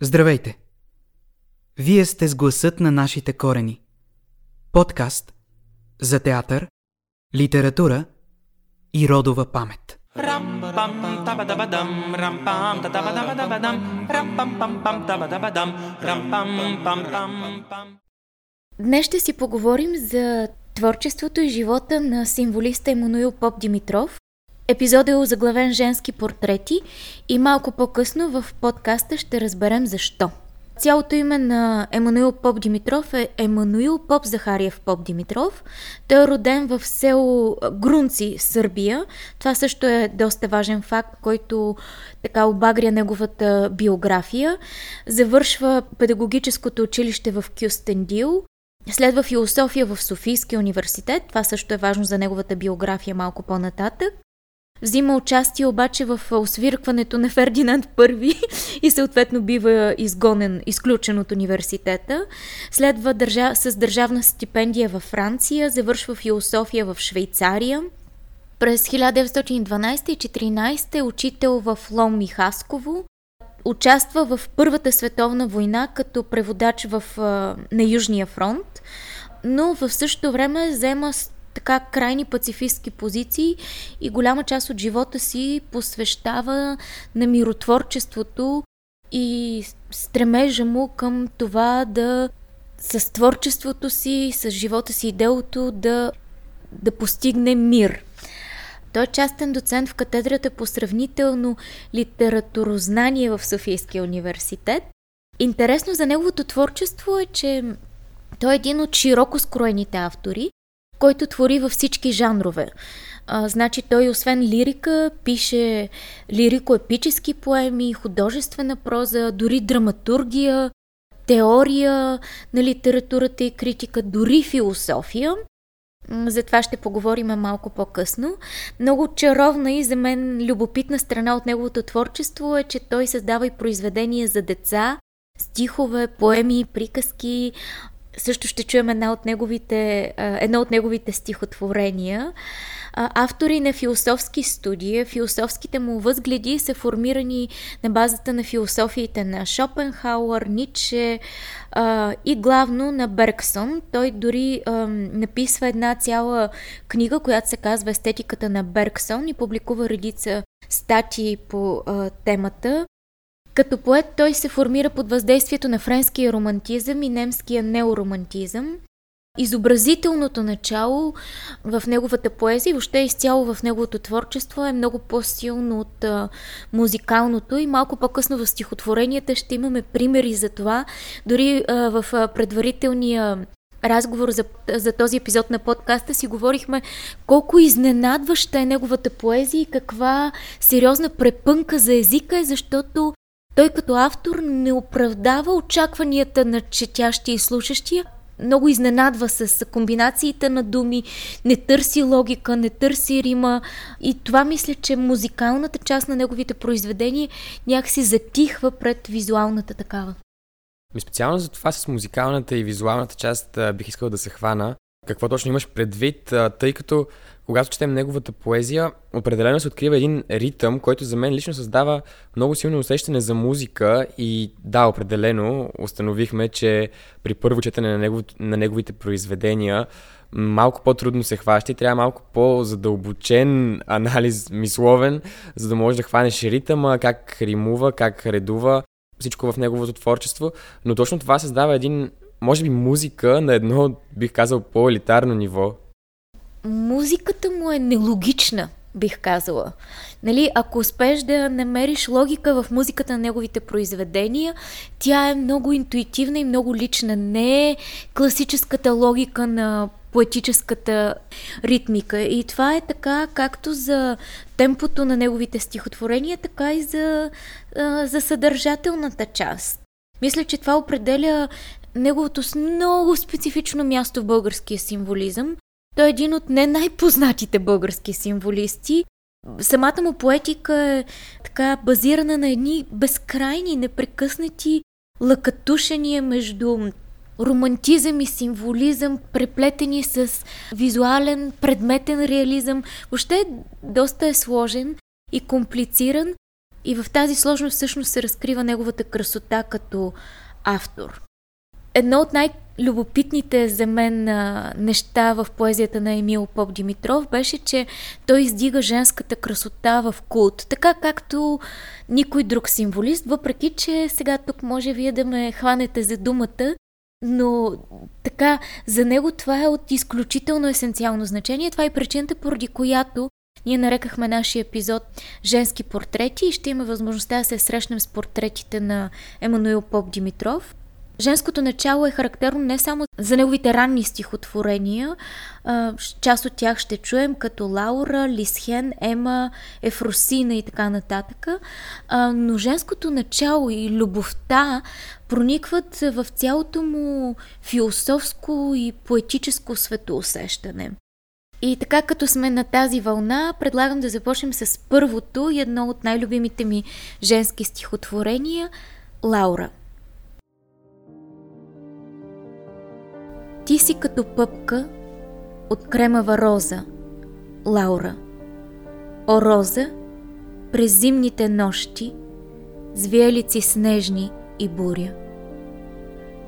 Здравейте! Вие сте с гласът на нашите корени. Подкаст за театър, литература и родова памет. Днес ще си поговорим за творчеството и живота на символиста Емануил Поп Димитров. Епизодът е озаглавен женски портрети и малко по-късно в подкаста ще разберем защо. Цялото име на Емануил Поп Димитров е Емануил Поп Захариев Поп Димитров. Той е роден в село Грунци, Сърбия. Това също е доста важен факт, който така обагря неговата биография. Завършва педагогическото училище в Кюстендил. Следва философия в Софийския университет. Това също е важно за неговата биография малко по-нататък. Взима участие обаче в освиркването на Фердинанд I и съответно бива изгонен, изключен от университета. Следва държа, с държавна стипендия във Франция, завършва философия в Швейцария. През 1912 и 14 е учител в Лом и Хасково. Участва в Първата световна война като преводач в, на Южния фронт, но в същото време взема така крайни пацифистски позиции и голяма част от живота си посвещава на миротворчеството и стремежа му към това да с творчеството си, с живота си и делото да, да постигне мир. Той е частен доцент в катедрата по сравнително литературознание в Софийския университет. Интересно за неговото творчество е, че той е един от широко скроените автори, който твори във всички жанрове. А, значи той освен лирика пише лирико-епически поеми, художествена проза, дори драматургия, теория на литературата и критика, дори философия. За това ще поговорим малко по-късно. Много чаровна и за мен любопитна страна от неговото творчество е, че той създава и произведения за деца, стихове, поеми, приказки, също ще чуем една от неговите, едно от неговите стихотворения. Автори на философски студии, философските му възгледи са формирани на базата на философиите на Шопенхауър, Ниче и главно на Бергсон. Той дори написва една цяла книга, която се казва Естетиката на Бергсон и публикува редица статии по темата. Като поет той се формира под въздействието на френския романтизъм и немския неоромантизъм. Изобразителното начало в неговата поезия, въобще изцяло в неговото творчество е много по-силно от а, музикалното и малко по-късно в стихотворенията ще имаме примери за това. Дори а, в а, предварителния разговор за, за този епизод на подкаста си говорихме колко изненадваща е неговата поезия и каква сериозна препънка за езика е, защото той като автор не оправдава очакванията на четящия и слушащия, много изненадва с комбинациите на думи, не търси логика, не търси рима и това мисля, че музикалната част на неговите произведения някакси затихва пред визуалната такава. Специално за това с музикалната и визуалната част бих искал да се хвана. Какво точно имаш предвид, тъй като когато четем неговата поезия, определено се открива един ритъм, който за мен лично създава много силно усещане за музика и да, определено установихме, че при първо четене на, негов, на неговите произведения малко по-трудно се хваща и трябва малко по-задълбочен анализ мисловен, за да можеш да хванеш ритъма, как римува, как редува всичко в неговото творчество, но точно това създава един, може би, музика на едно, бих казал, по-елитарно ниво, музиката му е нелогична, бих казала. Нали, ако успееш да намериш логика в музиката на неговите произведения, тя е много интуитивна и много лична. Не е класическата логика на поетическата ритмика. И това е така както за темпото на неговите стихотворения, така и за, за съдържателната част. Мисля, че това определя неговото много специфично място в българския символизъм той е един от не най-познатите български символисти. Самата му поетика е така базирана на едни безкрайни, непрекъснати лъкатушения между романтизъм и символизъм, преплетени с визуален, предметен реализъм. Въобще доста е сложен и комплициран И в тази сложност всъщност се разкрива неговата красота като автор. Едно от най-любопитните за мен неща в поезията на Емил Поп Димитров беше, че той издига женската красота в култ, така както никой друг символист, въпреки че сега тук може вие да ме хванете за думата, но така, за него това е от изключително есенциално значение. Това е причината, поради която ние нарекахме нашия епизод Женски портрети и ще има възможността да се срещнем с портретите на Емануил Поп Димитров. Женското начало е характерно не само за неговите ранни стихотворения, част от тях ще чуем като Лаура, Лисхен, Ема, Ефросина и така нататък, но женското начало и любовта проникват в цялото му философско и поетическо светоусещане. И така като сме на тази вълна, предлагам да започнем с първото и едно от най-любимите ми женски стихотворения – Лаура – Ти си като пъпка от кремава роза, Лаура. О, роза, през зимните нощи, с виелици снежни и буря.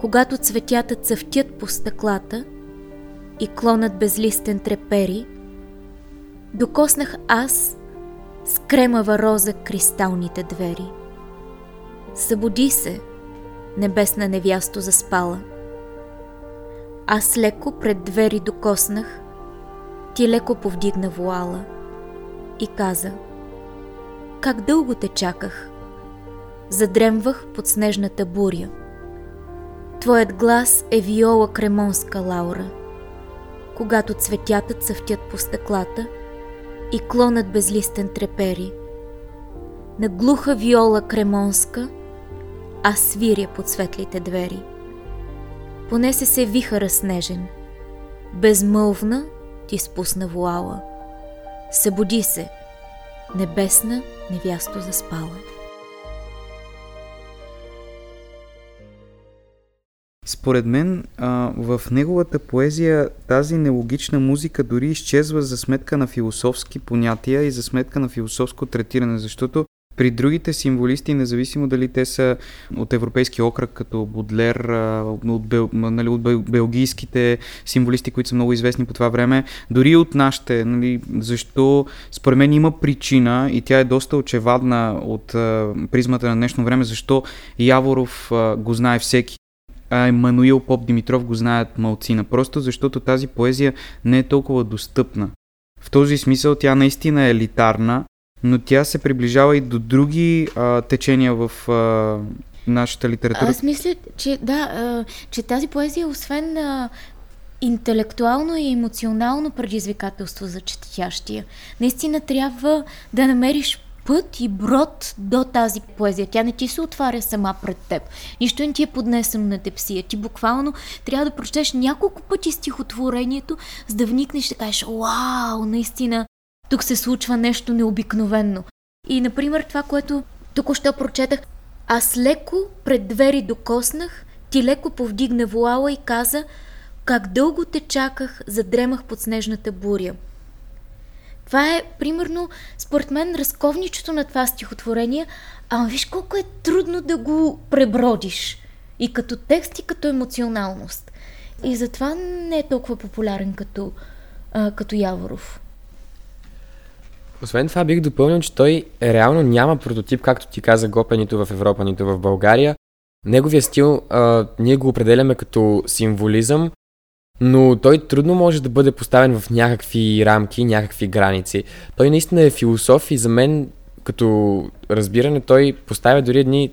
Когато цветята цъфтят по стъклата и клонът безлистен трепери, докоснах аз с кремава роза кристалните двери. Събуди се, небесна невясто заспала – аз леко пред двери докоснах, ти леко повдигна вуала и каза Как дълго те чаках? Задремвах под снежната буря. Твоят глас е виола кремонска, Лаура. Когато цветята цъфтят по стъклата и клонът безлистен трепери. На глуха виола кремонска, аз свиря под светлите двери – понесе се вихъра снежен. Безмълвна ти спусна вуала. Събуди се, небесна невясто заспала. Според мен в неговата поезия тази нелогична музика дори изчезва за сметка на философски понятия и за сметка на философско третиране, защото при другите символисти, независимо дали те са от европейски окръг, като Бодлер, от, бел, нали, от белгийските символисти, които са много известни по това време, дори от нашите, нали, защо според мен има причина и тя е доста очевадна от призмата на днешно време, защо Яворов го знае всеки а Емануил Поп Димитров го знаят малцина. Просто защото тази поезия не е толкова достъпна. В този смисъл тя наистина е елитарна, но тя се приближава и до други а, течения в а, нашата литература. Аз мисля, че да, а, че тази поезия, освен а, интелектуално и емоционално предизвикателство за четящия, наистина трябва да намериш път и брод до тази поезия. Тя не ти се отваря сама пред теб. Нищо не ти е поднесено на тепсия. Ти буквално трябва да прочетеш няколко пъти стихотворението, за да вникнеш и да кажеш, вау, наистина тук се случва нещо необикновенно. И, например, това, което току-що прочетах, аз леко пред двери докоснах, ти леко повдигна вуала и каза, как дълго те чаках, задремах под снежната буря. Това е, примерно, според мен, разковничето на това стихотворение, ама виж колко е трудно да го пребродиш. И като текст, и като емоционалност. И затова не е толкова популярен като, а, като Яворов. Освен това бих допълнил, че той реално няма прототип, както ти каза Гопа, нито в Европа, нито в България. Неговия стил а, ние го определяме като символизъм, но той трудно може да бъде поставен в някакви рамки, някакви граници. Той наистина е философ и за мен, като разбиране, той поставя дори едни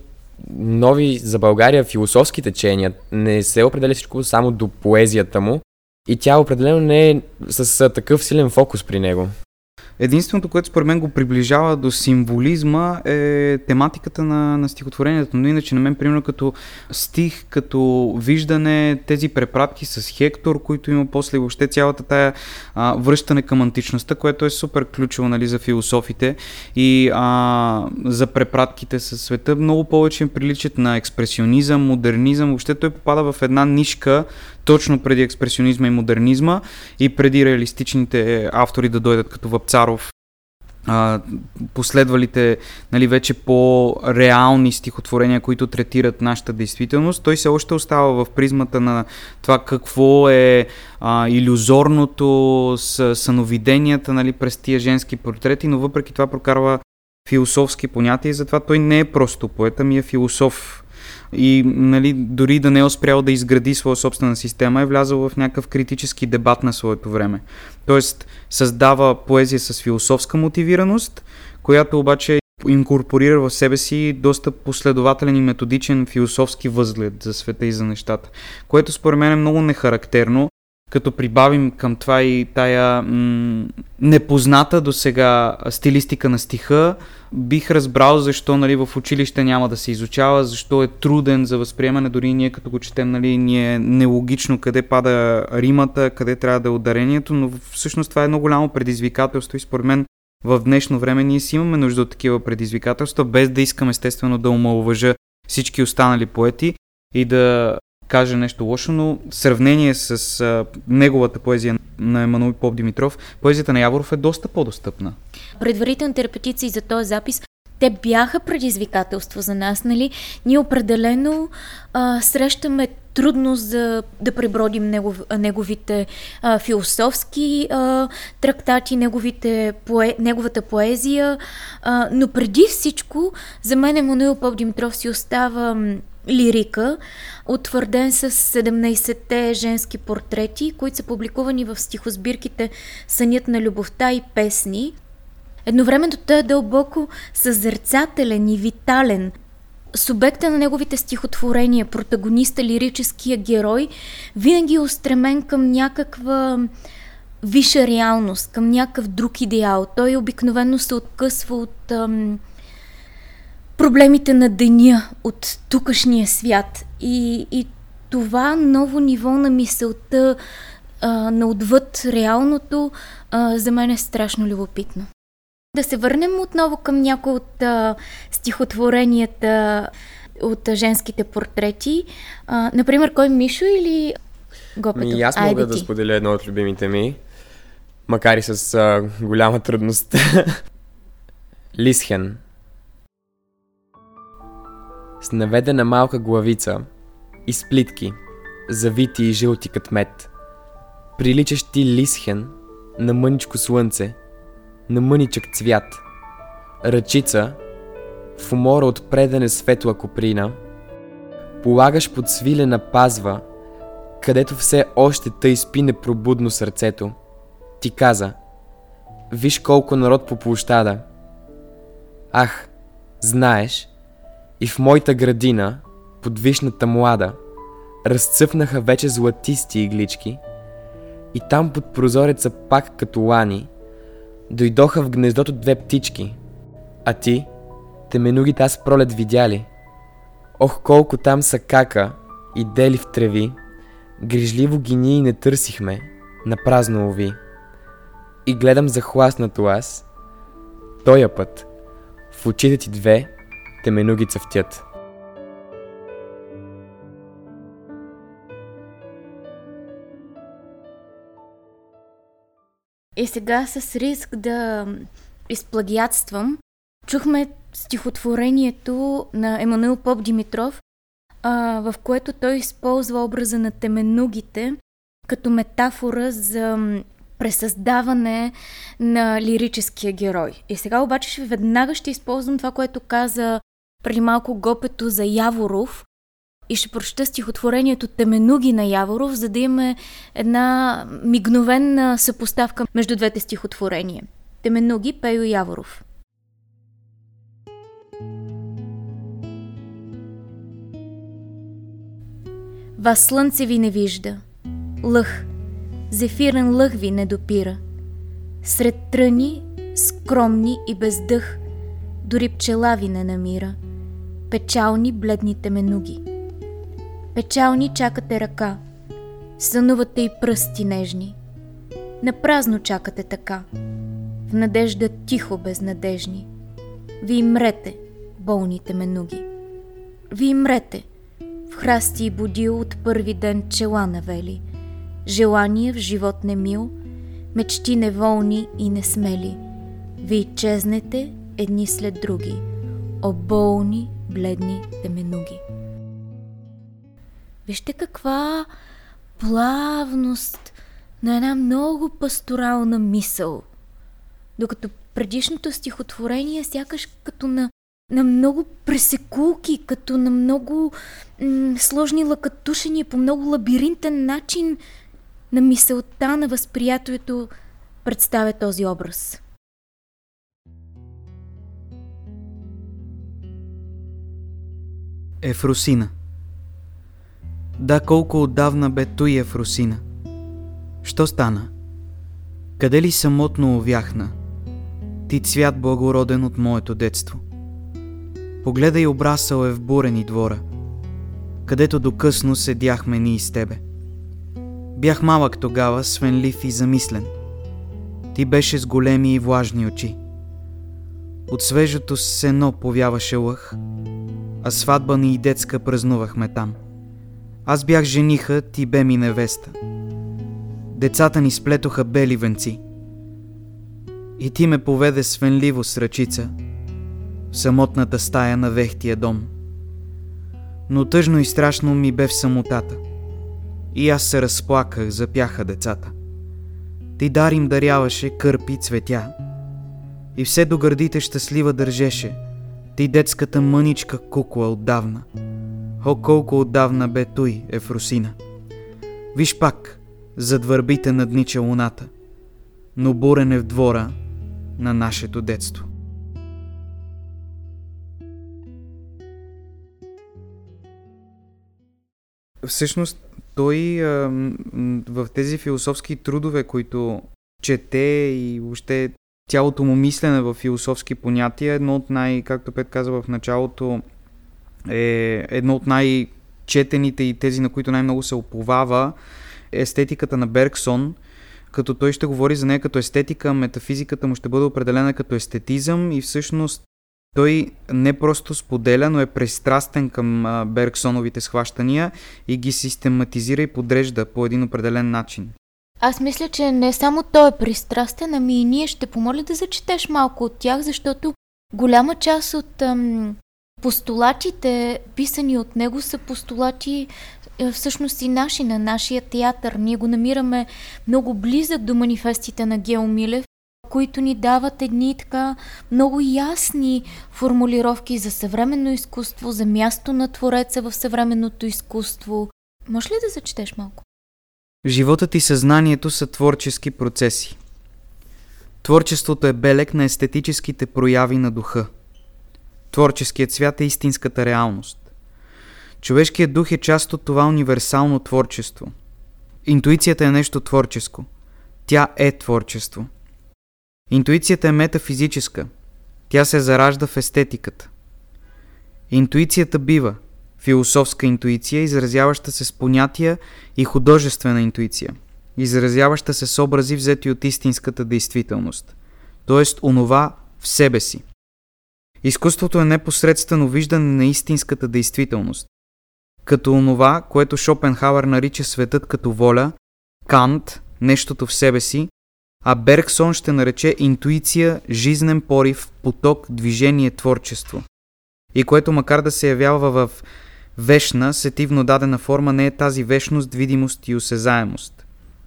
нови за България философски течения. Не се определя всичко само до поезията му и тя определено не е с такъв силен фокус при него. Единственото, което според мен го приближава до символизма е тематиката на, на стихотворението. Но иначе на мен, примерно, като стих, като виждане, тези препратки с Хектор, които има после въобще цялата тая а, връщане към античността, което е супер ключово нали, за философите и а, за препратките със света, много повече приличат на експресионизъм, модернизъм. Въобще той попада в една нишка, точно преди експресионизма и модернизма и преди реалистичните автори да дойдат като Въпцаров а, последвалите нали, вече по-реални стихотворения, които третират нашата действителност, той се още остава в призмата на това какво е а, иллюзорното, с съновиденията нали, през тия женски портрети, но въпреки това прокарва философски понятия и затова той не е просто поет, ами е философ. И нали, дори да не е успял да изгради своя собствена система, е влязъл в някакъв критически дебат на своето време. Тоест, създава поезия с философска мотивираност, която обаче инкорпорира в себе си доста последователен и методичен философски възглед за света и за нещата, което според мен е много нехарактерно като прибавим към това и тая м- непозната до сега стилистика на стиха, бих разбрал защо нали, в училище няма да се изучава, защо е труден за възприемане, дори ние като го четем, нали, ни е нелогично къде пада римата, къде трябва да е ударението, но всъщност това е много голямо предизвикателство и според мен в днешно време ние си имаме нужда от такива предизвикателства, без да искам естествено да омалуважа всички останали поети и да кажа нещо лошо, но в сравнение с а, неговата поезия на Емануил Поп Димитров, поезията на Яворов е доста по-достъпна. Предварителните репетиции за този запис те бяха предизвикателство за нас, нали? Ние определено а, срещаме трудност за да пребродим негов, неговите а, философски а, трактати, неговите пое, неговата поезия, а, но преди всичко за мен Емануил Поп Димитров си остава лирика, утвърден с 17-те женски портрети, които са публикувани в стихосбирките Сънят на любовта и песни. Едновременно той е дълбоко съзерцателен и витален. Субекта на неговите стихотворения, протагониста, лирическия герой, винаги е устремен към някаква висша реалност, към някакъв друг идеал. Той обикновено се откъсва от ам, проблемите на деня, от тукашния свят. И, и това ново ниво на мисълта, а, на отвъд реалното, а, за мен е страшно любопитно. Да се върнем отново към някои от а, стихотворенията от а, женските портрети. А, например, кой Мишо или Гопето? Ми, аз мога Айде да ти. споделя едно от любимите ми, макар и с а, голяма трудност. Лисхен с наведена малка главица и сплитки, завити и жълти като мед, приличащи лисхен на мъничко слънце, на мъничък цвят, ръчица в умора от предане светла коприна, полагаш под свилена пазва, където все още тъй спи непробудно сърцето, ти каза, виж колко народ по площада. Ах, знаеш, и в моята градина, под вишната млада, разцъфнаха вече златисти иглички и там под прозореца пак като лани дойдоха в гнездото две птички. А ти, теменугите аз пролет видяли. Ох, колко там са кака и дели в треви, грижливо ги ние не търсихме, на празно ови. И гледам захласнато аз, тоя път, в очите ти две, теменуги цъфтят. И сега с риск да изплагиатствам, чухме стихотворението на Емануил Поп Димитров, а, в което той използва образа на теменугите като метафора за пресъздаване на лирическия герой. И сега обаче веднага ще използвам това, което каза преди малко гопето за Яворов и ще прочета стихотворението Теменуги на Яворов, за да имаме една мигновенна съпоставка между двете стихотворения. Теменуги, Пейо Яворов. Вас слънце ви не вижда. Лъх, зефирен лъх ви не допира. Сред тръни, скромни и без дъх, дори пчела ви не намира – печални бледните менуги. Печални чакате ръка, сънувате и пръсти нежни. Напразно чакате така, в надежда тихо безнадежни. Ви мрете, болните менуги. Ви мрете, в храсти и будил от първи ден чела навели. Желание в живот немил, мечти неволни и несмели. ви чезнете едни след други, оболни, бледни теменуги. Вижте каква плавност на една много пасторална мисъл. Докато предишното стихотворение сякаш като на, на много пресекулки, като на много м- сложни лъкатушения по много лабиринтен начин на мисълта, на възприятието представя този образ. Ефросина Да, колко отдавна бе той Ефросина – Що стана? Къде ли самотно овяхна? Ти цвят благороден от моето детство. Погледай обрасъл е в бурени двора, където докъсно седяхме ние с тебе. Бях малък тогава, свенлив и замислен. Ти беше с големи и влажни очи. От свежото сено повяваше лъх, а сватба ни и детска празнувахме там. Аз бях жениха, ти бе ми невеста. Децата ни сплетоха бели венци. И ти ме поведе свенливо с ръчица в самотната стая на вехтия дом. Но тъжно и страшно ми бе в самотата. И аз се разплаках, запяха децата. Ти дар им даряваше кърпи цветя. И все до гърдите щастлива държеше. Ти детската мъничка кукла отдавна. О, колко отдавна бе той, Ефросина. Виж пак, зад върбите наднича луната, но бурен е в двора на нашето детство. Всъщност, той а, в тези философски трудове, които чете и въобще цялото му мислене в философски понятия, едно от най, както Пет каза в началото, е едно от най-четените и тези, на които най-много се оповава, естетиката на Бергсон, като той ще говори за нея като естетика, метафизиката му ще бъде определена като естетизъм и всъщност той не просто споделя, но е пристрастен към Бергсоновите схващания и ги систематизира и подрежда по един определен начин. Аз мисля, че не само той е пристрастен, ами и ние ще помоля да зачетеш малко от тях, защото голяма част от ам, постулатите, писани от него, са постулати е, всъщност и наши, на нашия театър. Ние го намираме много близък до манифестите на Гео Милев, които ни дават едни така много ясни формулировки за съвременно изкуство, за място на Твореца в съвременното изкуство. Може ли да зачетеш малко? Животът и съзнанието са творчески процеси. Творчеството е белег на естетическите прояви на духа. Творческият свят е истинската реалност. Човешкият дух е част от това универсално творчество. Интуицията е нещо творческо. Тя е творчество. Интуицията е метафизическа. Тя се заражда в естетиката. Интуицията бива философска интуиция, изразяваща се с понятия и художествена интуиция, изразяваща се с образи взети от истинската действителност, т.е. онова в себе си. Изкуството е непосредствено виждане на истинската действителност, като онова, което Шопенхауер нарича светът като воля, Кант – нещото в себе си, а Бергсон ще нарече интуиция, жизнен порив, поток, движение, творчество. И което макар да се явява в вечна, сетивно дадена форма, не е тази вечност, видимост и осезаемост.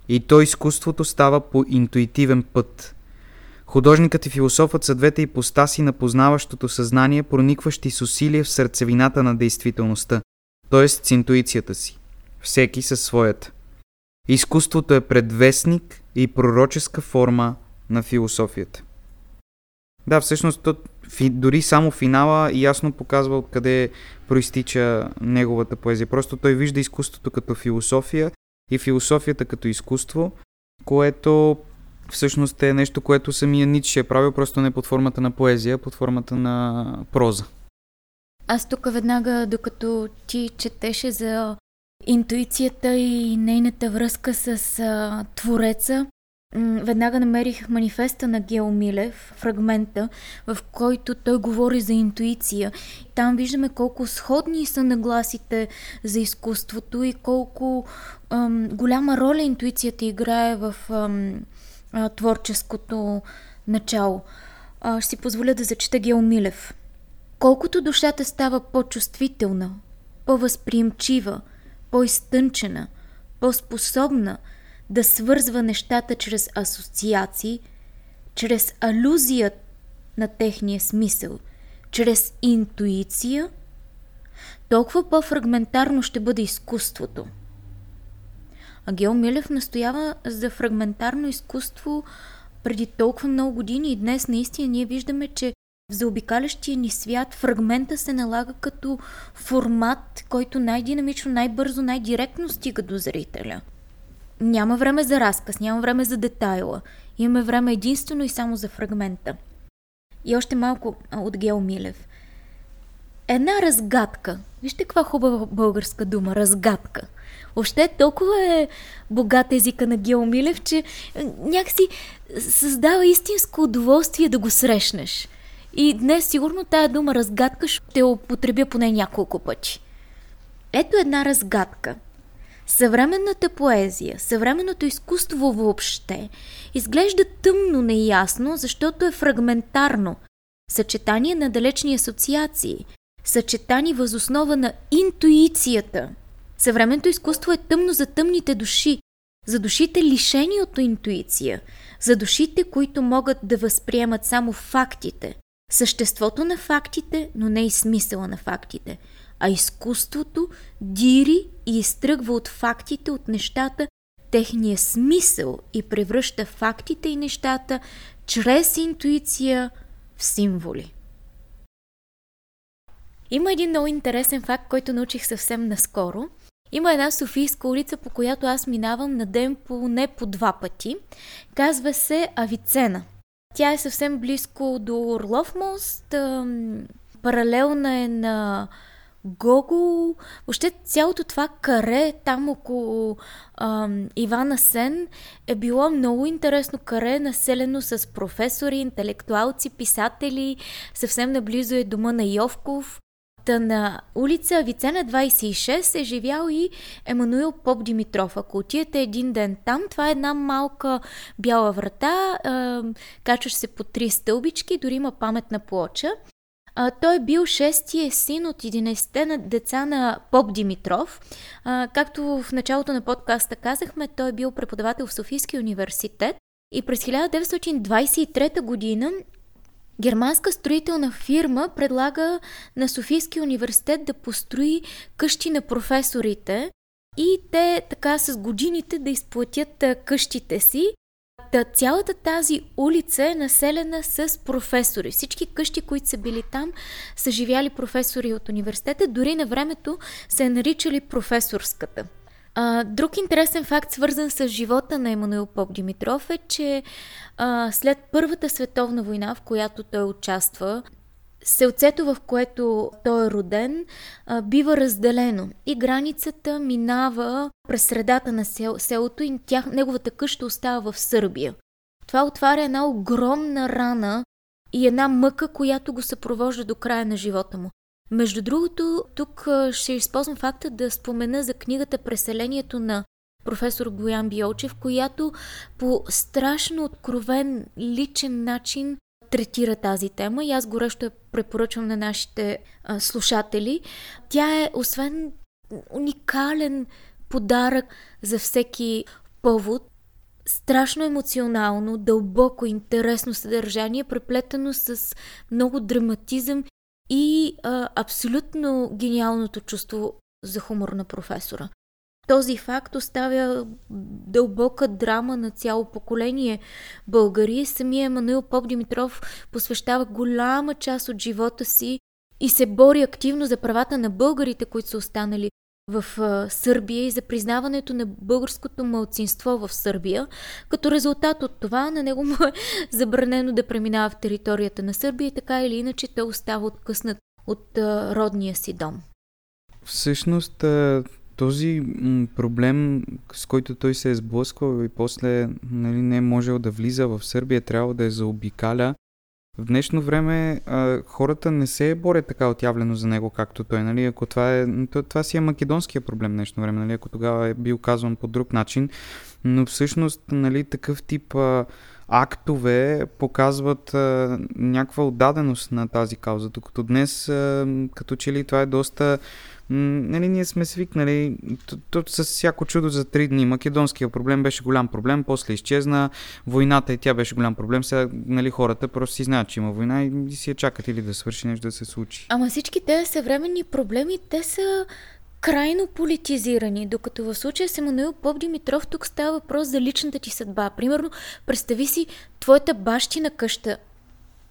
И то изкуството става по интуитивен път. Художникът и философът са двете ипостаси на познаващото съзнание, проникващи с усилие в сърцевината на действителността т.е. с интуицията си, всеки със своята. Изкуството е предвестник и пророческа форма на философията. Да, всъщност дори само финала ясно показва откъде проистича неговата поезия. Просто той вижда изкуството като философия и философията като изкуство, което всъщност е нещо, което самия Ницше е правил, просто не под формата на поезия, а под формата на проза. Аз тук веднага, докато ти четеше за интуицията и нейната връзка с а, Твореца, веднага намерих манифеста на Гео Милев, фрагмента, в който той говори за интуиция. Там виждаме колко сходни са нагласите за изкуството и колко ам, голяма роля интуицията играе в ам, а, творческото начало. а, ще си позволя да зачета Гео Милев. Колкото душата става по-чувствителна, по-възприемчива, по-изтънчена, по-способна да свързва нещата чрез асоциации, чрез алюзия на техния смисъл, чрез интуиция, толкова по-фрагментарно ще бъде изкуството. А Гео Милев настоява за фрагментарно изкуство преди толкова много години и днес наистина ние виждаме, че в заобикалящия ни свят фрагмента се налага като формат, който най-динамично, най-бързо, най-директно стига до зрителя. Няма време за разказ, няма време за детайла. Имаме време единствено и само за фрагмента. И още малко от Гео Милев. Една разгадка. Вижте каква хубава българска дума. Разгадка. Въобще толкова е богат езика на Гео Милев, че някакси създава истинско удоволствие да го срещнеш. И днес сигурно тая дума разгадка ще употребя поне няколко пъти. Ето една разгадка. Съвременната поезия, съвременното изкуство въобще изглежда тъмно неясно, защото е фрагментарно. Съчетание на далечни асоциации, съчетани възоснова на интуицията. Съвременното изкуство е тъмно за тъмните души, за душите лишени от интуиция, за душите, които могат да възприемат само фактите, съществото на фактите, но не и смисъла на фактите, а изкуството дири и изтръгва от фактите, от нещата, техния смисъл и превръща фактите и нещата чрез интуиция в символи. Има един много интересен факт, който научих съвсем наскоро. Има една Софийска улица, по която аз минавам на ден по не по два пъти. Казва се Авицена – тя е съвсем близко до Орлов мост, паралелна е на Гого, въобще цялото това каре там около ам, Ивана Сен е било много интересно каре, населено с професори, интелектуалци, писатели. Съвсем наблизо е дома на Йовков. Та на улица Авицена 26 е живял и Емануил Поп Димитров. Ако отидете един ден там, това е една малка бяла врата, е, качваш се по три стълбички, дори има паметна плоча. А, той е бил шестия син от 11-те на деца на Поп Димитров. А, както в началото на подкаста казахме, той е бил преподавател в Софийския университет и през 1923 година Германска строителна фирма предлага на Софийския университет да построи къщи на професорите и те така с годините да изплатят къщите си. Та цялата тази улица е населена с професори. Всички къщи, които са били там, са живяли професори от университета, дори на времето се е наричали професорската. А, друг интересен факт, свързан с живота на Емануил Поп Димитров е, че а, след Първата световна война, в която той участва, селцето, в което той е роден, бива разделено и границата минава през средата на сел, селото и тях, неговата къща остава в Сърбия. Това отваря една огромна рана и една мъка, която го съпровожда до края на живота му. Между другото, тук ще използвам факта да спомена за книгата Преселението на професор Боян Биолчев, която по страшно откровен личен начин третира тази тема и аз горещо я препоръчвам на нашите а, слушатели. Тя е, освен уникален подарък за всеки повод, страшно емоционално, дълбоко, интересно съдържание, преплетено с много драматизъм и а, абсолютно гениалното чувство за хумор на професора. Този факт оставя дълбока драма на цяло поколение българи. Самия Емануил Поп Димитров посвещава голяма част от живота си и се бори активно за правата на българите, които са останали в Сърбия и за признаването на българското мълцинство в Сърбия. Като резултат от това на него му е забранено да преминава в територията на Сърбия и така или иначе той остава откъснат от родния си дом. Всъщност този проблем, с който той се е сблъсквал и после нали, не е можел да влиза в Сърбия, трябва да е заобикаля, в днешно време а, хората не се борят така отявлено за него, както той. Нали? Ако това, е, то, това си е македонския проблем в днешно време, нали? ако тогава е бил казван по друг начин. Но всъщност нали, такъв тип а, актове показват а, някаква отдаденост на тази кауза, докато днес а, като че ли това е доста нали, ние сме свикнали то, с всяко чудо за три дни. Македонския проблем беше голям проблем, после изчезна. Войната и тя беше голям проблем. Сега нали, хората просто си знаят, че има война и си я чакат или да свърши нещо да се случи. Ама всички тези съвременни проблеми, те са крайно политизирани, докато в случая с Емануил Поп Димитров тук става въпрос за личната ти съдба. Примерно, представи си твоята бащина къща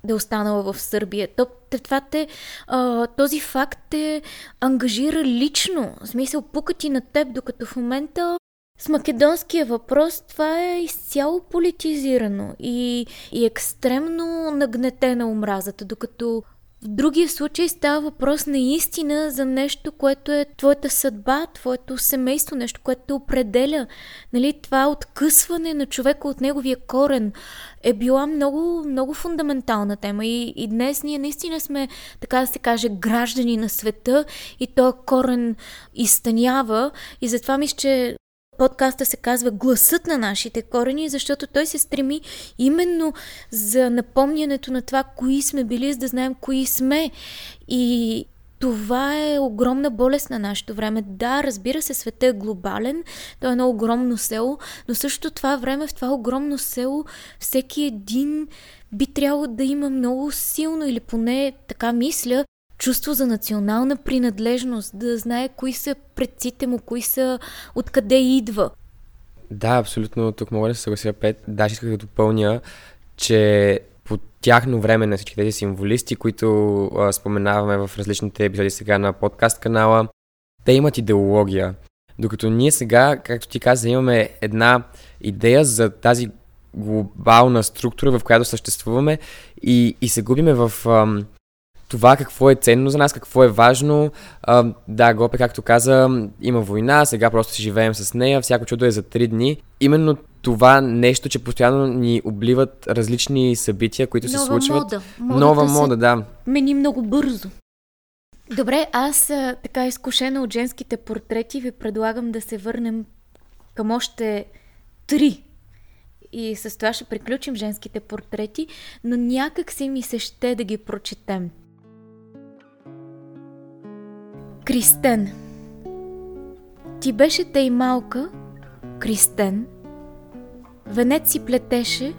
да е останала в Сърбия. То, това те, а, този факт те ангажира лично. В смисъл, пука ти на теб, докато в момента с македонския въпрос това е изцяло политизирано и, и екстремно нагнетена омразата, докато в другия случай става въпрос наистина за нещо, което е твоята съдба, твоето семейство, нещо, което те определя. Нали, това откъсване на човека от неговия корен е била много, много фундаментална тема. И, и днес ние наистина сме, така да се каже, граждани на света и то корен изтънява. И затова мисля, че Подкаста се казва Гласът на нашите корени, защото той се стреми именно за напомнянето на това, кои сме били, за да знаем кои сме. И това е огромна болест на нашето време. Да, разбира се, света е глобален, то е едно огромно село, но също това време, в това огромно село, всеки един би трябвало да има много силно, или поне така мисля, чувство за национална принадлежност, да знае кои са предците му, кои са, откъде идва. Да, абсолютно. Тук мога да се съглася Пет. Даже исках да допълня, че по тяхно време на всички тези символисти, които а, споменаваме в различните епизоди сега на подкаст канала, те имат идеология. Докато ние сега, както ти каза, имаме една идея за тази глобална структура, в която съществуваме и, и се губиме в ам, това какво е ценно за нас, какво е важно. А, да, Гопе, както каза, има война, сега просто си живеем с нея, всяко чудо е за три дни. Именно това нещо, че постоянно ни обливат различни събития, които Нова се случват. Мода. Нова мода, да. Мени много бързо. Добре, аз така изкушена от женските портрети ви предлагам да се върнем към още три. И с това ще приключим женските портрети, но някак си ми се ще да ги прочетем. Кристен. Ти беше тъй малка, Кристен. Венец си плетеше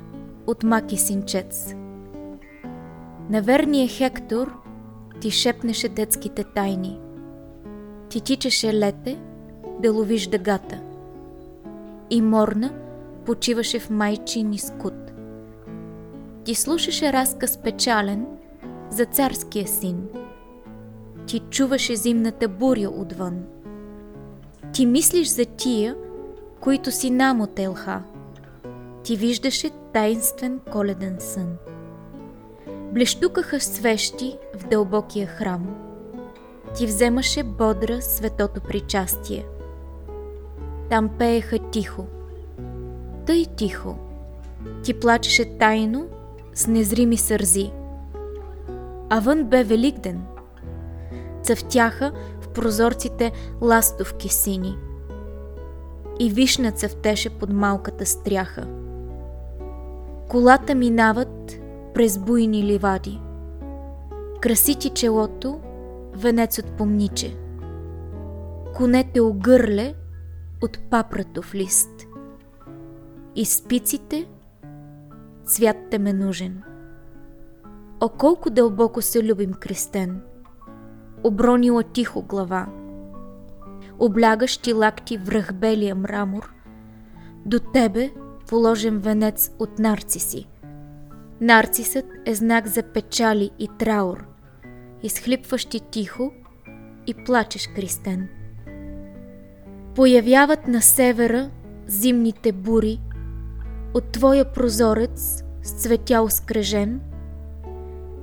от маки синчец. На верния Хектор ти шепнеше детските тайни. Ти тичаше лете да ловиш дъгата. И морна почиваше в майчин изкут. Ти слушаше разказ печален за царския син – ти чуваше зимната буря отвън. Ти мислиш за тия, които си намо телха. Ти виждаше тайнствен коледен сън. Блещукаха свещи в дълбокия храм. Ти вземаше бодра светото причастие. Там пееха тихо. Тъй тихо. Ти плачеше тайно с незрими сързи. А вън бе Великден – цъфтяха в прозорците ластовки сини. И вишна цъфтеше под малката стряха. Колата минават през буйни ливади. Краси ти челото, венец от помниче. Конете огърле от папратов лист. И спиците цвят те ме нужен. О, колко дълбоко се любим, Кристен! Обронила тихо глава. Облягащи лакти връх белия мрамор, до тебе положен венец от нарциси. Нарцисът е знак за печали и траур, изхлипващи тихо и плачеш, Кристен. Появяват на севера зимните бури, от твоя прозорец с цветял скрежен,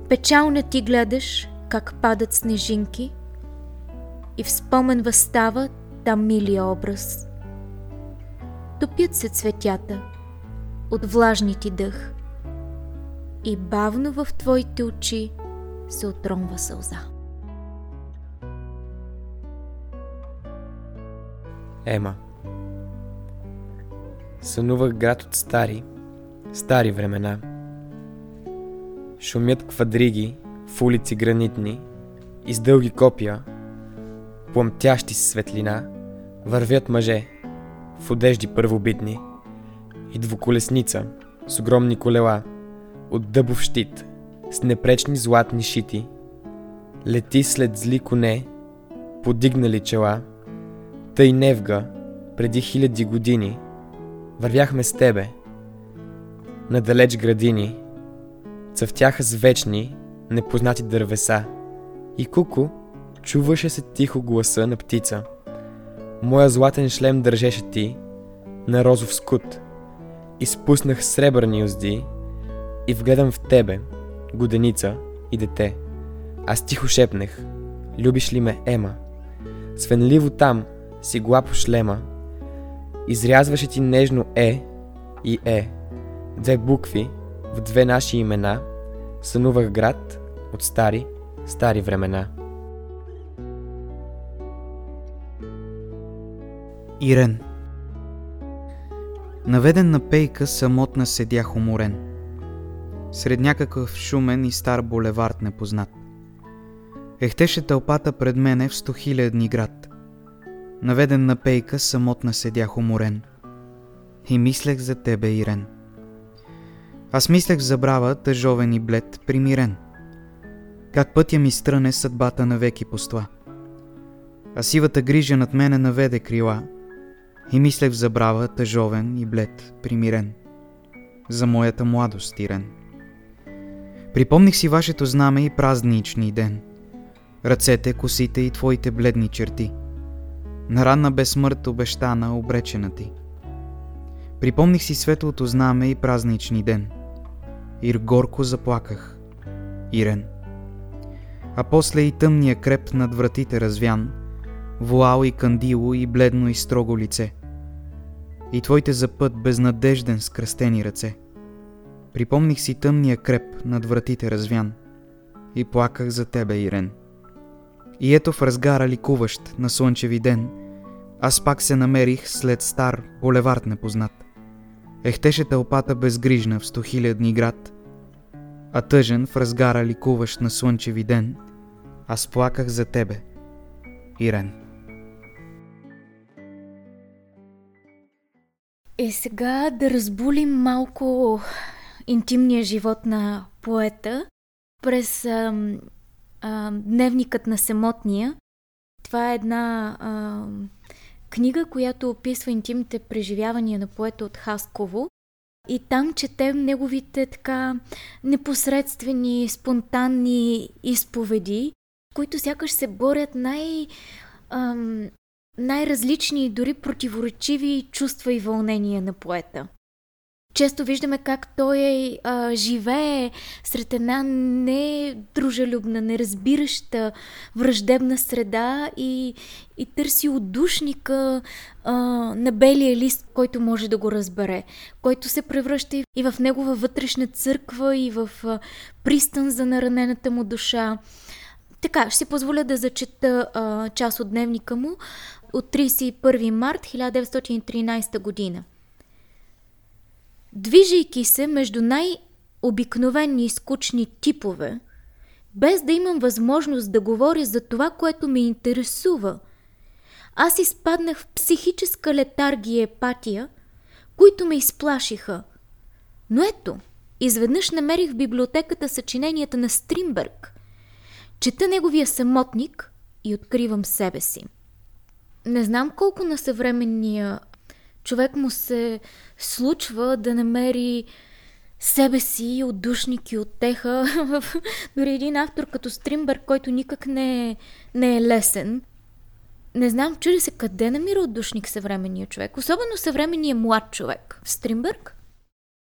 печална ти гледаш как падат снежинки и в спомен възстава там милия образ. Топят се цветята от влажни ти дъх и бавно в твоите очи се отромва сълза. Ема Сънувах град от стари, стари времена. Шумят квадриги в улици гранитни, из дълги копия, пламтящи с светлина, вървят мъже в одежди първобитни и двуколесница с огромни колела от дъбов щит с непречни златни шити, лети след зли коне, подигнали чела, тъй невга преди хиляди години вървяхме с тебе – на далеч градини, цъфтяха с вечни, непознати дървеса. И Куко чуваше се тихо гласа на птица. Моя златен шлем държеше ти на розов скут. Изпуснах сребърни узди и вгледам в тебе, годеница и дете. Аз тихо шепнех, любиш ли ме, Ема? Свенливо там си глапо шлема, изрязваше ти нежно Е и Е две букви в две наши имена, сънувах град от стари, стари времена. Ирен Наведен на пейка самотна седях уморен. Сред някакъв шумен и стар булевард непознат. Ехтеше тълпата пред мене в стохилядни град. Наведен на пейка самотна седях уморен. И мислех за тебе, Ирен. Аз мислех в забрава, тъжовен и блед, примирен. Как пътя ми стръне съдбата на веки поства. А сивата грижа над мене наведе крила. И мислех в забрава, тъжовен и блед, примирен. За моята младост, Ирен. Припомних си вашето знаме и празнични ден. Ръцете, косите и твоите бледни черти. На ранна безсмърт обещана, обречена ти. Припомних си светлото знаме и празнични ден. И горко заплаках. Ирен. А после и тъмния креп над вратите развян, вуал и кандило и бледно и строго лице. И твоите за път безнадежден с кръстени ръце. Припомних си тъмния креп над вратите развян и плаках за тебе, Ирен. И ето в разгара ликуващ на слънчеви ден, аз пак се намерих след стар булевард непознат. Ехтеше тълпата безгрижна в стохилядни град, а тъжен в разгара ликуващ на слънчеви ден, аз плаках за тебе, Ирен. Е, сега да разбулим малко интимния живот на поета през а, а, дневникът на самотния. Това е една а, книга, която описва интимните преживявания на поета от Хасково. И там четем неговите така непосредствени, спонтанни изповеди, които сякаш се борят най- ам, най-различни, дори противоречиви чувства и вълнения на поета. Често виждаме как той а, живее сред една недружелюбна, неразбираща, враждебна среда и, и търси отдушника а, на белия лист, който може да го разбере, който се превръща и в негова вътрешна църква, и в а, пристан за наранената му душа. Така, ще си позволя да зачета а, част от дневника му от 31 март 1913 година. Движейки се между най-обикновени и скучни типове, без да имам възможност да говоря за това, което ме интересува, аз изпаднах в психическа летаргия и епатия, които ме изплашиха. Но ето, изведнъж намерих в библиотеката съчиненията на Стримберг. Чета неговия самотник и откривам себе си. Не знам колко на съвременния човек му се случва да намери себе си, отдушник и оттеха в дори един автор като Стримбърг, който никак не е, не е лесен. Не знам, чуди се къде намира отдушник съвременния човек, особено съвременния млад човек. В Стримбърг?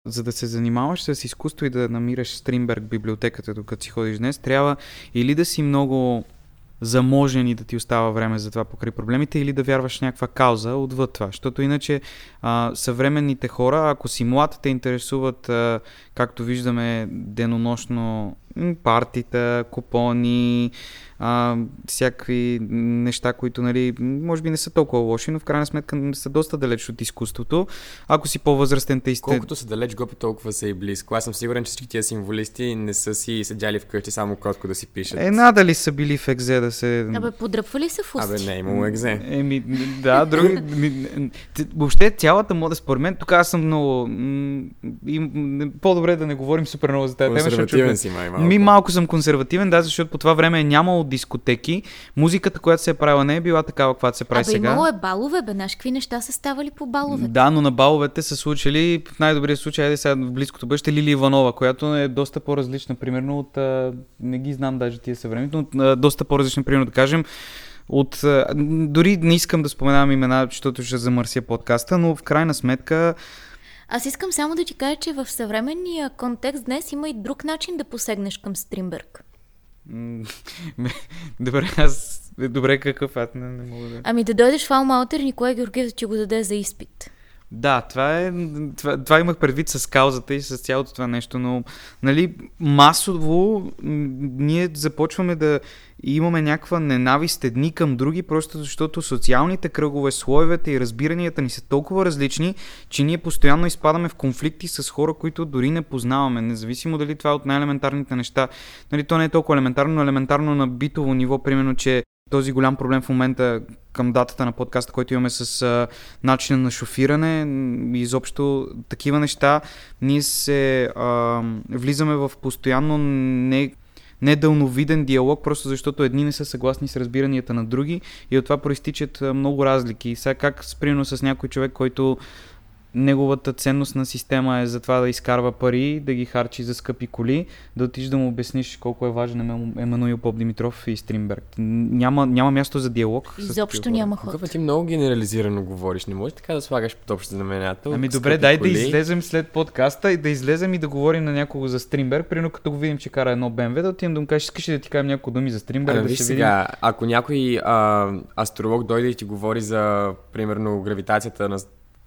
За да се занимаваш с изкуство и да намираш Стримберг библиотеката, докато си ходиш днес, трябва или да си много заможен и да ти остава време за това покрай проблемите или да вярваш в някаква кауза отвъд това. Защото иначе а, съвременните хора, ако си млад, те интересуват, а, както виждаме, денонощно партита, купони, а, всякакви неща, които, нали, може би не са толкова лоши, но в крайна сметка са доста далеч от изкуството. Ако си по-възрастен, те сте... Колкото са далеч, гопи толкова са и близко. Аз съм сигурен, че всички тия символисти не са си седяли вкъщи само кротко да си пишат. Е, надали са били в екзе да се... Абе, подръпвали са в усти? Абе, не е имало екзе. Еми, да, други... въобще цялата мода, според мен, тук аз съм много... И, по-добре да не говорим супер много за тази тема. Консервативен си, май малко. Ми малко съм консервативен, да, защото по това време е нямало дискотеки. Музиката, която се е правила, не е била такава, каквато се прави Абе, сега. имало е балове, бе, знаеш какви неща са ставали по баловете. Да, но на баловете са случили, в най-добрия случай, айде сега в близкото бъдеще, Лили Иванова, която е доста по-различна, примерно от, а, не ги знам даже тия съвременните, но а, доста по-различна, примерно да кажем, от... Дори не искам да споменавам имена, защото ще замърся подкаста, но в крайна сметка аз искам само да ти кажа, че в съвременния контекст днес има и друг начин да посегнеш към Стримберг. Добре, аз... Добре, какъв аз не, не мога да... Ами да дойдеш в Алмаутер, Николай Георгиев да ти го даде за изпит. Да, това е. Това, това имах предвид с каузата и с цялото това нещо, но нали, масово ние започваме да имаме някаква ненавист едни към други, просто защото социалните кръгове, слоевете и разбиранията ни са толкова различни, че ние постоянно изпадаме в конфликти с хора, които дори не познаваме, независимо дали това е от най-елементарните неща. Нали, то не е толкова елементарно, но елементарно на битово ниво, примерно, че този голям проблем в момента към датата на подкаста, който имаме с а, начина на шофиране и изобщо такива неща, ние се а, влизаме в постоянно не недълновиден диалог, просто защото едни не са съгласни с разбиранията на други и от това проистичат много разлики. Сега как, спрямо с някой човек, който неговата ценностна система е за това да изкарва пари, да ги харчи за скъпи коли, да отиш да му обясниш колко е важен Емануил Поп Димитров и Стримберг. Няма, няма място за диалог. Изобщо няма ход. Тук ти много генерализирано говориш. Не можеш така да слагаш под общ знаменател. Ами добре, дай коли. да излезем след подкаста и да излезем и да говорим на някого за Стримберг. Примерно като го видим, че кара едно БМВ, да отидем да му кажеш, искаш да ти кажем няколко думи за Стримберг. Ами, да виж сега, видим... ако някой а, астролог дойде и ти говори за, примерно, гравитацията на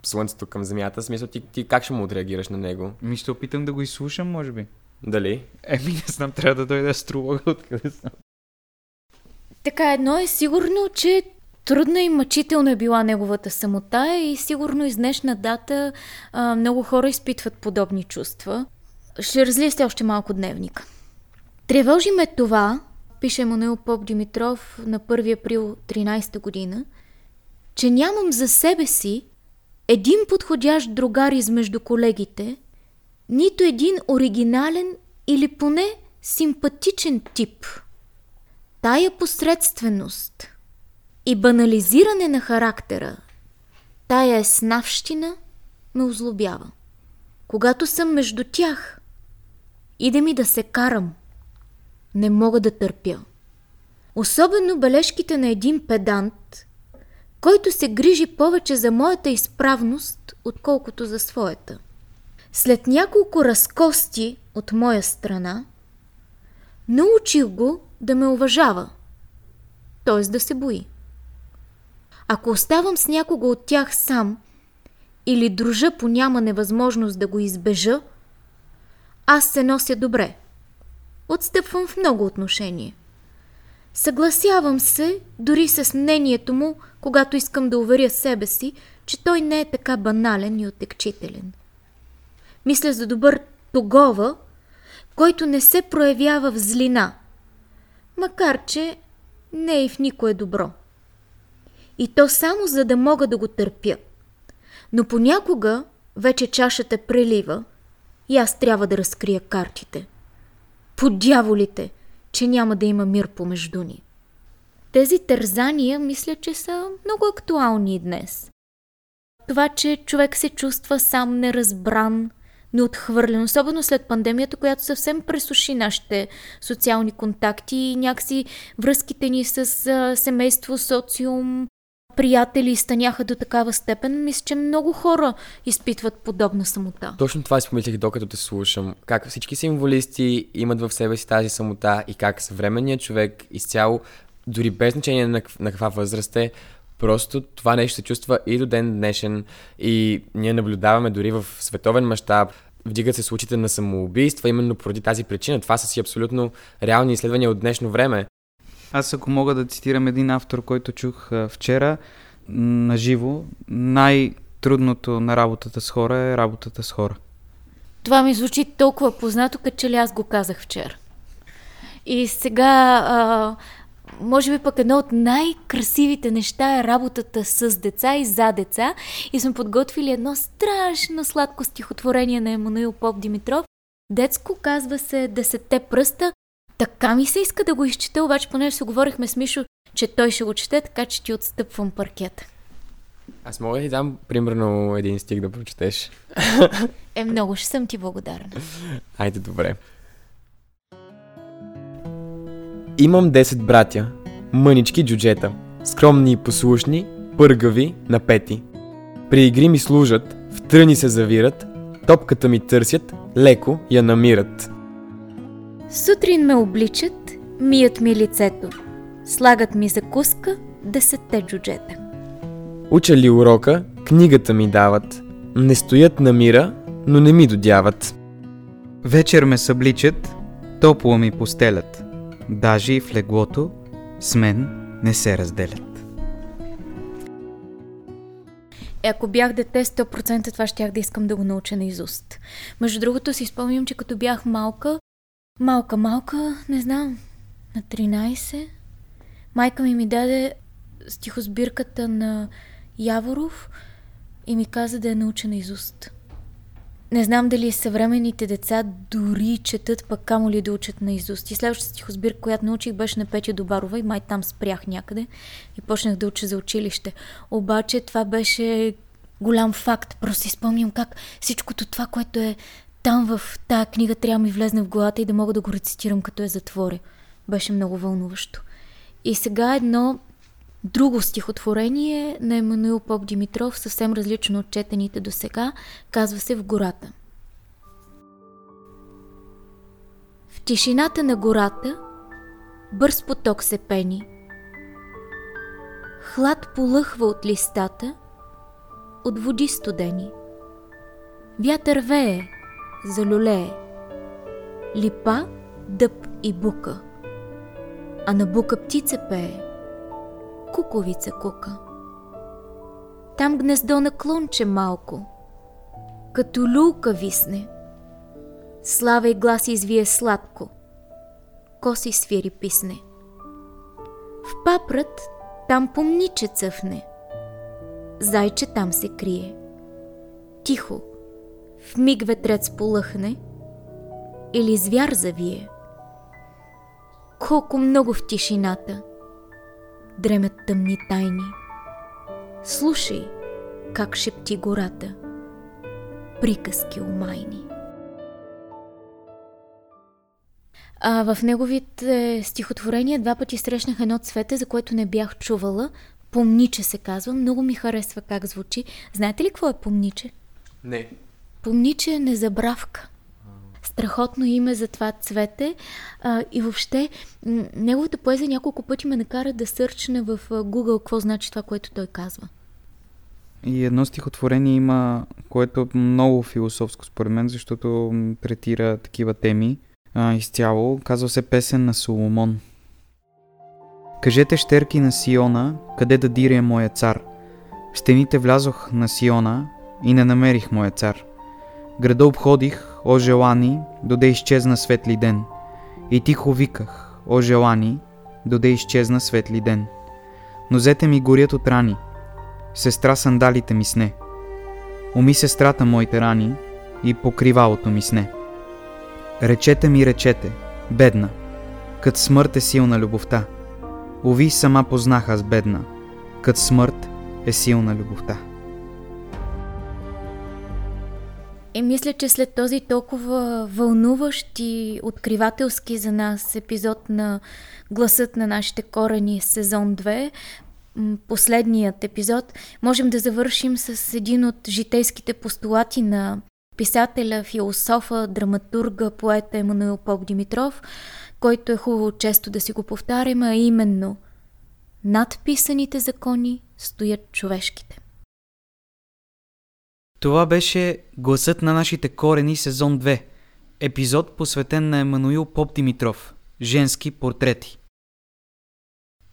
Слънцето към Земята. Смисъл, ти, ти как ще му отреагираш на него? Ми ще опитам да го изслушам, може би. Дали? Еми, не знам, трябва да дойде астролога, откъде съм. Така, едно е сигурно, че трудна и мъчителна е била неговата самота и сигурно из днешна дата а, много хора изпитват подобни чувства. Ще разлия още малко дневник. Тревожи ме това, пише Мануил Поп Димитров на 1 април 13 година, че нямам за себе си един подходящ другар измежду колегите, нито един оригинален или поне симпатичен тип. Тая посредственост и банализиране на характера, тая еснавщина ме озлобява. Когато съм между тях, иде ми да се карам. Не мога да търпя. Особено бележките на един педант който се грижи повече за моята изправност, отколкото за своята. След няколко разкости от моя страна, научих го да ме уважава, т.е. да се бои. Ако оставам с някого от тях сам или дружа по няма невъзможност да го избежа, аз се нося добре. Отстъпвам в много отношения. Съгласявам се дори с мнението му, когато искам да уверя себе си, че той не е така банален и отекчителен. Мисля за добър тогова, който не се проявява в злина, макар че не е и в никое добро. И то само за да мога да го търпя. Но понякога вече чашата прелива и аз трябва да разкрия картите. По дяволите – че няма да има мир помежду ни. Тези тързания мисля, че са много актуални днес. Това, че човек се чувства сам неразбран, неотхвърлен, особено след пандемията, която съвсем пресуши нашите социални контакти и някакси връзките ни с семейство, социум, приятели станяха до такава степен, мисля, че много хора изпитват подобна самота. Точно това изпомислих докато те слушам. Как всички символисти имат в себе си тази самота и как съвременният човек изцяло, дори без значение на, на каква възраст е, Просто това нещо се чувства и до ден днешен и ние наблюдаваме дори в световен мащаб вдигат се случаите на самоубийства именно поради тази причина. Това са си абсолютно реални изследвания от днешно време. Аз ако мога да цитирам един автор, който чух а, вчера на живо, най-трудното на работата с хора е работата с хора. Това ми звучи толкова познато, като че ли аз го казах вчера. И сега, а, може би пък едно от най-красивите неща е работата с деца и за деца. И сме подготвили едно страшно сладко стихотворение на Емануил Поп Димитров. Детско казва се Десетте пръста. Така ми се иска да го изчета, обаче понеже се говорихме с Мишо, че той ще го чете, така че ти отстъпвам паркета. Аз мога да ти дам примерно един стих да прочетеш. Е, много ще съм ти благодарна. Айде, добре. Имам 10 братя, мънички джуджета, скромни и послушни, пъргави, напети. При игри ми служат, в тръни се завират, топката ми търсят, леко я намират. Сутрин ме обличат, мият ми лицето, слагат ми закуска, десетте джуджета. Уча ли урока, книгата ми дават, не стоят на мира, но не ми додяват. Вечер ме събличат, топло ми постелят. Даже и в леглото с мен не се разделят. Е, ако бях дете, 100% това щях да искам да го науча на изуст. Между другото си спомням, че като бях малка, малка, малка, не знам, на 13, майка ми ми даде стихосбирката на Яворов и ми каза да я науча на изуст. Не знам дали съвременните деца дори четат, пък камо ли да учат на изуст. И следващата стихосбирка, която научих, беше на Петя Добарова и май там спрях някъде и почнах да уча за училище. Обаче това беше голям факт. Просто си спомням как всичкото това, което е там в тая книга, трябва да ми влезне в главата и да мога да го рецитирам като е затворя. Беше много вълнуващо. И сега едно друго стихотворение на Емануил Поп Димитров, съвсем различно от четените до сега, казва се В гората. В тишината на гората бърз поток се пени. Хлад полъхва от листата, от води студени. Вятър вее, залюлее, липа, дъб и бука, а на бука птица пее – куковица кука. Там гнездо на клонче малко, като люлка висне. Слава и глас извие сладко, коси свири писне. В папрат там помниче цъфне, зайче там се крие. Тихо, в миг ветрец полъхне или звяр завие. Колко много в тишината – дремят тъмни тайни. Слушай как шепти гората. Приказки омайни. А в неговите стихотворения два пъти срещнах едно цвете, за което не бях чувала. Помниче се казва. Много ми харесва как звучи. Знаете ли какво е помниче? Не. Помниче е незабравка страхотно име за това цвете а, и въобще неговата поезия няколко пъти ме накара да сърчне в Google какво значи това, което той казва. И едно стихотворение има, което е много философско според мен, защото третира такива теми а, изцяло. Казва се Песен на Соломон. Кажете щерки на Сиона, къде да диря моя цар. В стените влязох на Сиона и не намерих моя цар. Града обходих, о желани, доде изчезна светли ден. И тихо виках, о желани, доде изчезна светли ден. Нозете ми горят от рани, сестра сандалите ми сне. Уми сестрата моите рани и покривалото ми сне. Речете ми, речете, бедна, кът смърт е силна любовта. Ови сама познах аз бедна, кът смърт е силна любовта. И мисля, че след този толкова вълнуващ и откривателски за нас епизод на Гласът на нашите корени сезон 2, последният епизод, можем да завършим с един от житейските постулати на писателя, философа, драматурга, поета Емануил Поп Димитров, който е хубаво често да си го повтаряме, а именно над писаните закони стоят човешките. Това беше Гласът на нашите корени сезон 2. Епизод посветен на Емануил Поп Димитров. Женски портрети.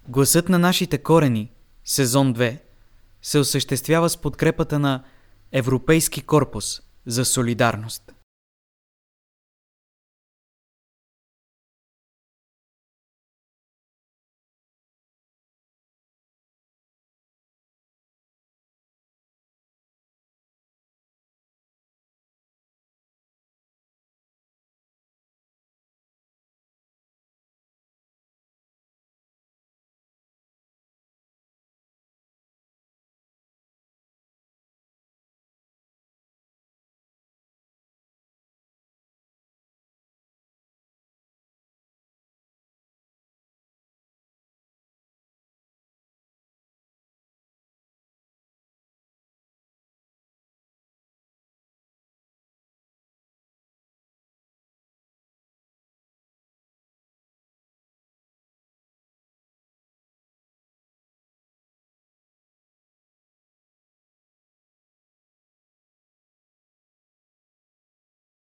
Гласът на нашите корени сезон 2 се осъществява с подкрепата на Европейски корпус за солидарност.